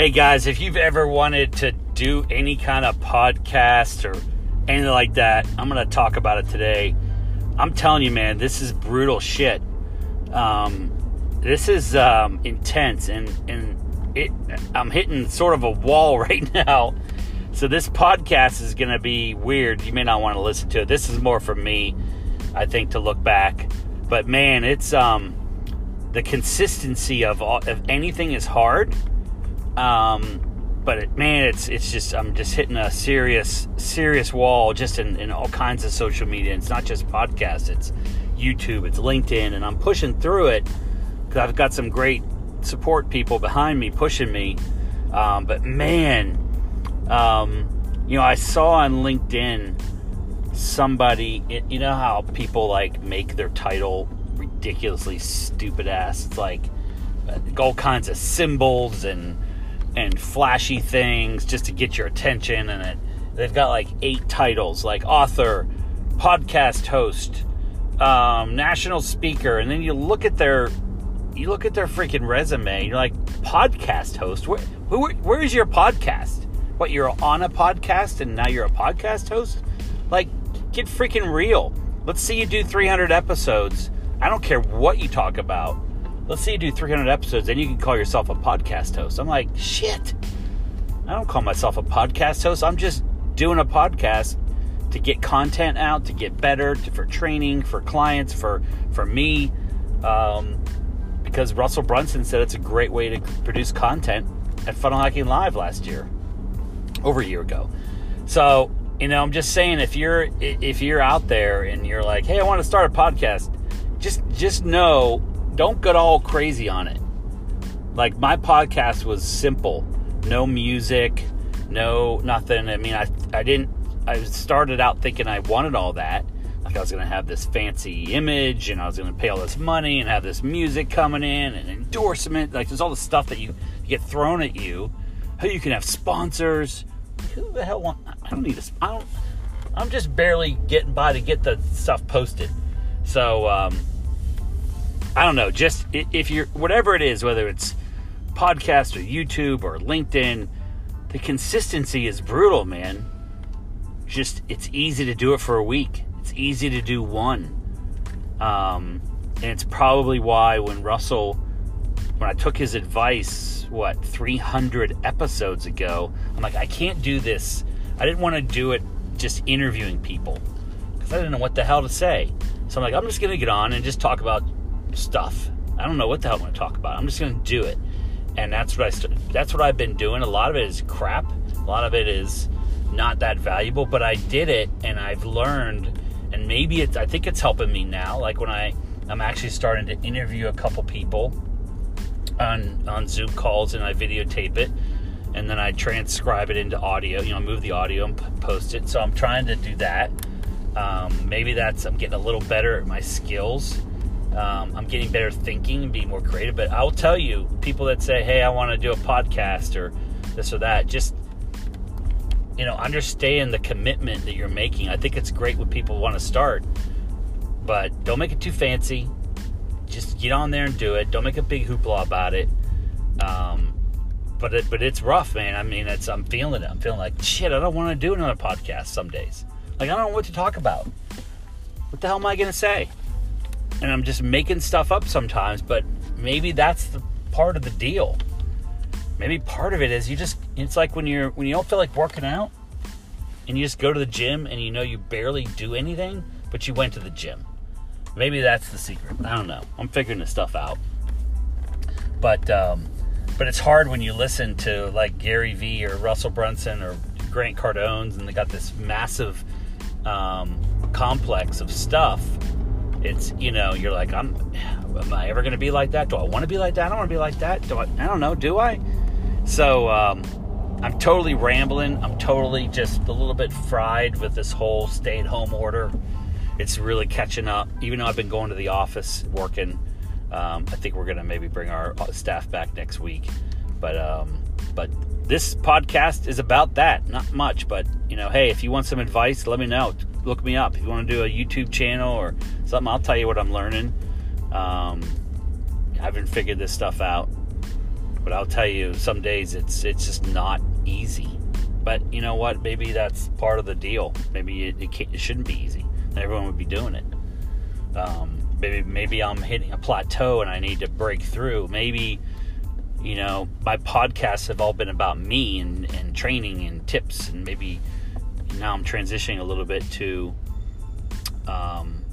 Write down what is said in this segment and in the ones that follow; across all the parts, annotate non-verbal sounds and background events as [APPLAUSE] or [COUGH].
Hey guys, if you've ever wanted to do any kind of podcast or anything like that, I'm going to talk about it today. I'm telling you, man, this is brutal shit. Um, this is um, intense, and and it, I'm hitting sort of a wall [LAUGHS] right now. So this podcast is going to be weird. You may not want to listen to it. This is more for me, I think, to look back. But man, it's um, the consistency of all, of anything is hard. Um, but it, man, it's it's just I'm just hitting a serious serious wall just in, in all kinds of social media. It's not just podcasts. It's YouTube. It's LinkedIn, and I'm pushing through it because I've got some great support people behind me pushing me. Um, but man, um, you know, I saw on LinkedIn somebody. You know how people like make their title ridiculously stupid ass. It's like uh, all kinds of symbols and and flashy things just to get your attention and it, they've got like eight titles like author podcast host um, national speaker and then you look at their you look at their freaking resume you're like podcast host? Where, where where's your podcast? What you're on a podcast and now you're a podcast host? Like get freaking real. Let's see you do 300 episodes. I don't care what you talk about let's say you do 300 episodes and you can call yourself a podcast host. I'm like, shit. I don't call myself a podcast host. I'm just doing a podcast to get content out, to get better, to, for training, for clients, for for me. Um, because Russell Brunson said it's a great way to produce content at Funnel Hacking Live last year, over a year ago. So you know, I'm just saying if you're if you're out there and you're like, hey, I want to start a podcast, just just know don't get all crazy on it. Like my podcast was simple, no music, no nothing. I mean, I I didn't. I started out thinking I wanted all that. Like I was to have this fancy image, and I was to pay all this money, and have this music coming in, and endorsement. Like there's all the stuff that you, you get thrown at you. How you can have sponsors. Who the hell want? I don't need a. I don't. I'm just barely getting by to get the stuff posted. So um, I don't know, just if you're whatever it is, whether it's podcast or YouTube or LinkedIn, the consistency is brutal, man. Just it's easy to do it for a week. It's easy to do one. Um, and it's probably why when Russell when I took his advice, what, 300 episodes ago, I'm like, I can't do this. I didn't want to do it just interviewing people because I didn't know what the hell to say. So I'm like, I'm just going to get on and just talk about stuff. I don't know what the hell I'm going to talk about. I'm just going to do it, and that's what I st- that's what I've been doing. A lot of it is crap. A lot of it is not that valuable, but I did it, and I've learned, and maybe it's. I think it's helping me now. Like when I I'm actually starting to interview a couple people on on Zoom calls, and I videotape it, and then I transcribe it into audio. You know, move the audio and post it. So I'm trying to do that. Um, maybe that's I'm getting a little better at my skills um, I'm getting better thinking and being more creative. But I'll tell you, people that say, "Hey, I want to do a podcast or this or that," just you know, understand the commitment that you're making. I think it's great when people want to start, but don't make it too fancy. Just get on there and do it. Don't make a big hoopla about it. Um, but it, but it's rough, man. I mean, it's I'm feeling it. I'm feeling like shit. I don't want to do another podcast some days. Like I don't know what to talk about. What the hell am I gonna say? And I'm just making stuff up sometimes, but maybe that's the part of the deal. Maybe part of it is you just it's like when you're when you don't feel like working out and you just go to the gym and you know you barely do anything, but you went to the gym. Maybe that's the secret. I don't know. I'm figuring this stuff out. But um but it's hard when you listen to like Gary Vee or Russell Brunson or Grant Cardone's and they got this massive um, complex of stuff it's you know you're like i'm am i ever going to be like that? Do i want to be like that? I don't want to be like that. Do i i don't know. Do i? So um, i'm totally rambling. I'm totally just a little bit fried with this whole stay-at-home order. It's really catching up. Even though i've been going to the office working um, i think we're going to maybe bring our uh, staff back next week. But um, but this podcast is about that. Not much but you know hey if you want some advice let me know look me up if you want to do a YouTube channel or something. I'll tell you what I'm learning. Um, I haven't figured this stuff out. But I'll tell you, some days it's it's just not easy. But you know what? Maybe that's part of the deal. Maybe it, it, it shouldn't be easy. Everyone would be doing it. Um, maybe maybe I'm hitting a plateau and I need to break through. Maybe you know my podcasts have all been about me and, and training and tips, and maybe now I'm transitioning a little bit to um,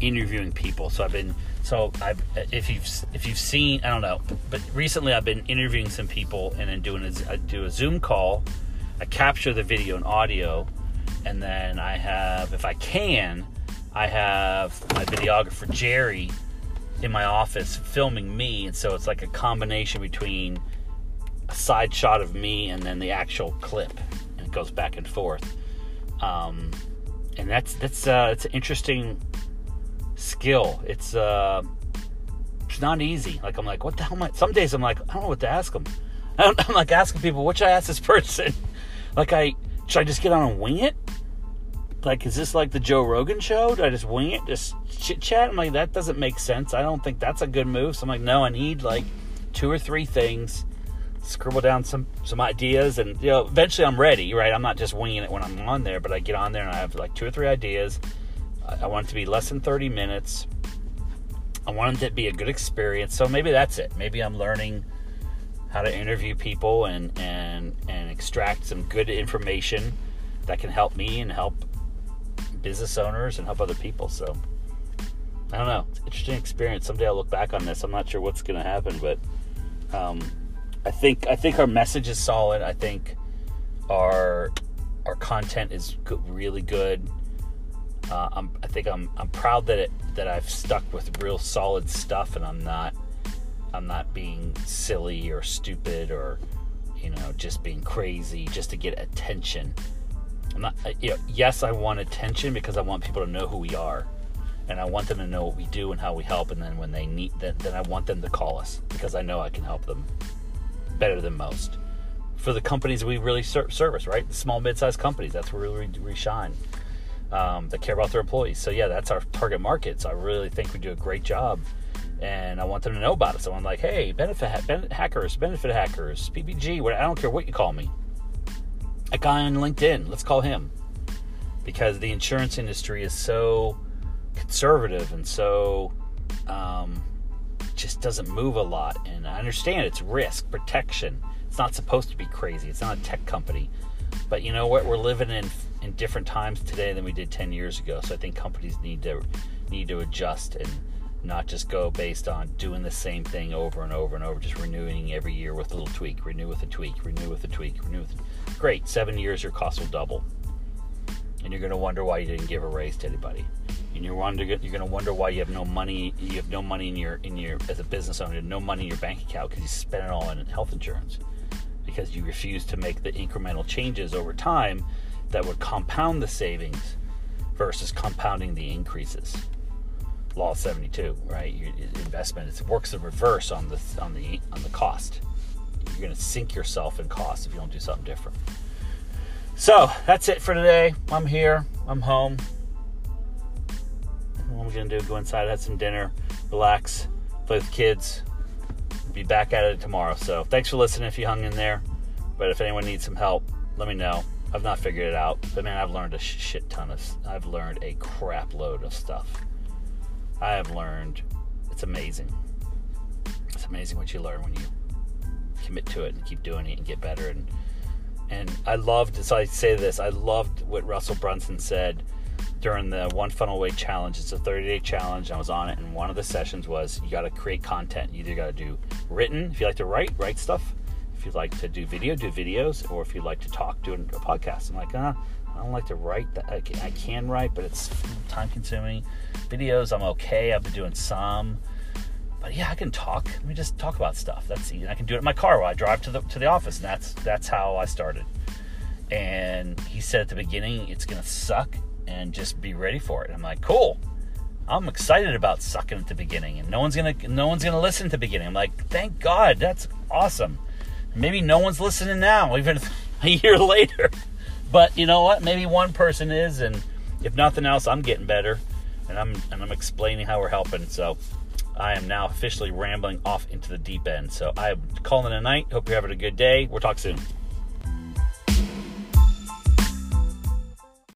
interviewing people. So I've been so I've if you've if you've seen I don't know, but recently I've been interviewing some people and then doing a, I do a Zoom call. I capture the video and audio, and then I have if I can, I have my videographer Jerry in my office filming me, and so it's like a combination between a side shot of me and then the actual clip, goes back and forth. Um, and that's that's uh, it's an interesting skill. It's uh, it's not easy. Like I'm like, what the hell am I? Some days I'm like, I don't know what to ask them. [LAUGHS] I'm like asking people, what should I ask this person? [LAUGHS] Like I should I just get on and wing it? Like is this like the Joe Rogan show? Do I just wing it, just chit chat? I'm like that doesn't make sense. I don't think that's a good move. So I'm like, no, I need like two or three things scribble down some some ideas and you know eventually i'm ready right i'm not just winging it when i'm on there but i get on there and i have like two or three ideas I want it to be less than 30 minutes. I want it to be a good experience. So maybe that's it. Maybe I'm learning how to interview people and and and extract some good information that can help me and help business owners and help other people. So I don't know. It's an interesting experience. Someday I'll look back on this. I'm not sure what's going to happen, but um, I think I think our message is solid. I think our our content is really good. Uh, I'm, I think I'm, I'm proud that it that I've stuck with real solid stuff, and I'm not I'm not being silly or stupid or you know just being crazy just to get attention. I'm not you know yes I want attention because I want people to know who we are, and I want them to know what we do and how we help, and then when they need then, then I want them to call us because I know I can help them better than most. For the companies we really ser- service, right? The small mid-sized companies, that's where we, we shine um, that care about their employees. So yeah, that's our target market. So I really think we do a great job, and I want them to know about it. So I'm like, hey, benefit, ha- hackers, benefit hackers, PPG. What, I don't care what you call me. A guy on LinkedIn, let's call him, because the insurance industry is so conservative and so um, just doesn't move a lot. And I understand it's risk protection. It's not supposed to be crazy. It's not a tech company. But you know what? We're living in in different times today than we did 10 years ago. So I think companies need to need to adjust and not just go based on doing the same thing over and over and over, just renewing every year with a little tweak, renew with a tweak, renew with a tweak, renew with a... great. Seven years, your cost will double, and you're going to wonder why you didn't give a raise to anybody. And you're wonder you're going to wonder why you have no money. You have no money in your in your as a business owner, no money in your bank account because you spent it all on health insurance because you refuse to make the incremental changes over time that would compound the savings versus compounding the increases. Law 72, right? Your investment it works the reverse on the on the on the cost. You're going to sink yourself in cost if you don't do something different. So that's it for today. I'm here. I'm home. What am I to do? Go inside, have some dinner, relax, play with kids. Be back at it tomorrow. So thanks for listening if you hung in there. But if anyone needs some help, let me know. I've not figured it out, but man, I've learned a shit ton of. I've learned a crap load of stuff. I have learned. It's amazing. It's amazing what you learn when you commit to it and keep doing it and get better. And and I loved. So I say this. I loved what Russell Brunson said during the One Funnel Away challenge. It's a 30 day challenge. I was on it, and one of the sessions was you got to create content. You either got to do written if you like to write, write stuff if you'd like to do video, do videos, or if you'd like to talk, do a podcast. I'm like, uh, I don't like to write. That I can write, but it's time consuming. Videos, I'm okay. I've been doing some, but yeah, I can talk. Let me just talk about stuff. That's easy. I can do it in my car while I drive to the to the office, and that's that's how I started. And he said at the beginning, it's gonna suck, and just be ready for it. And I'm like, cool. I'm excited about sucking at the beginning, and no one's gonna no one's gonna listen to the beginning. I'm like, thank God, that's awesome. Maybe no one's listening now, [LAUGHS] even a year later. But you know what? Maybe one person is, and if nothing else, I'm getting better, and I'm and I'm explaining how we're helping. So I am now officially rambling off into the deep end. So I'm calling it a night. Hope you're having a good day. We'll talk soon.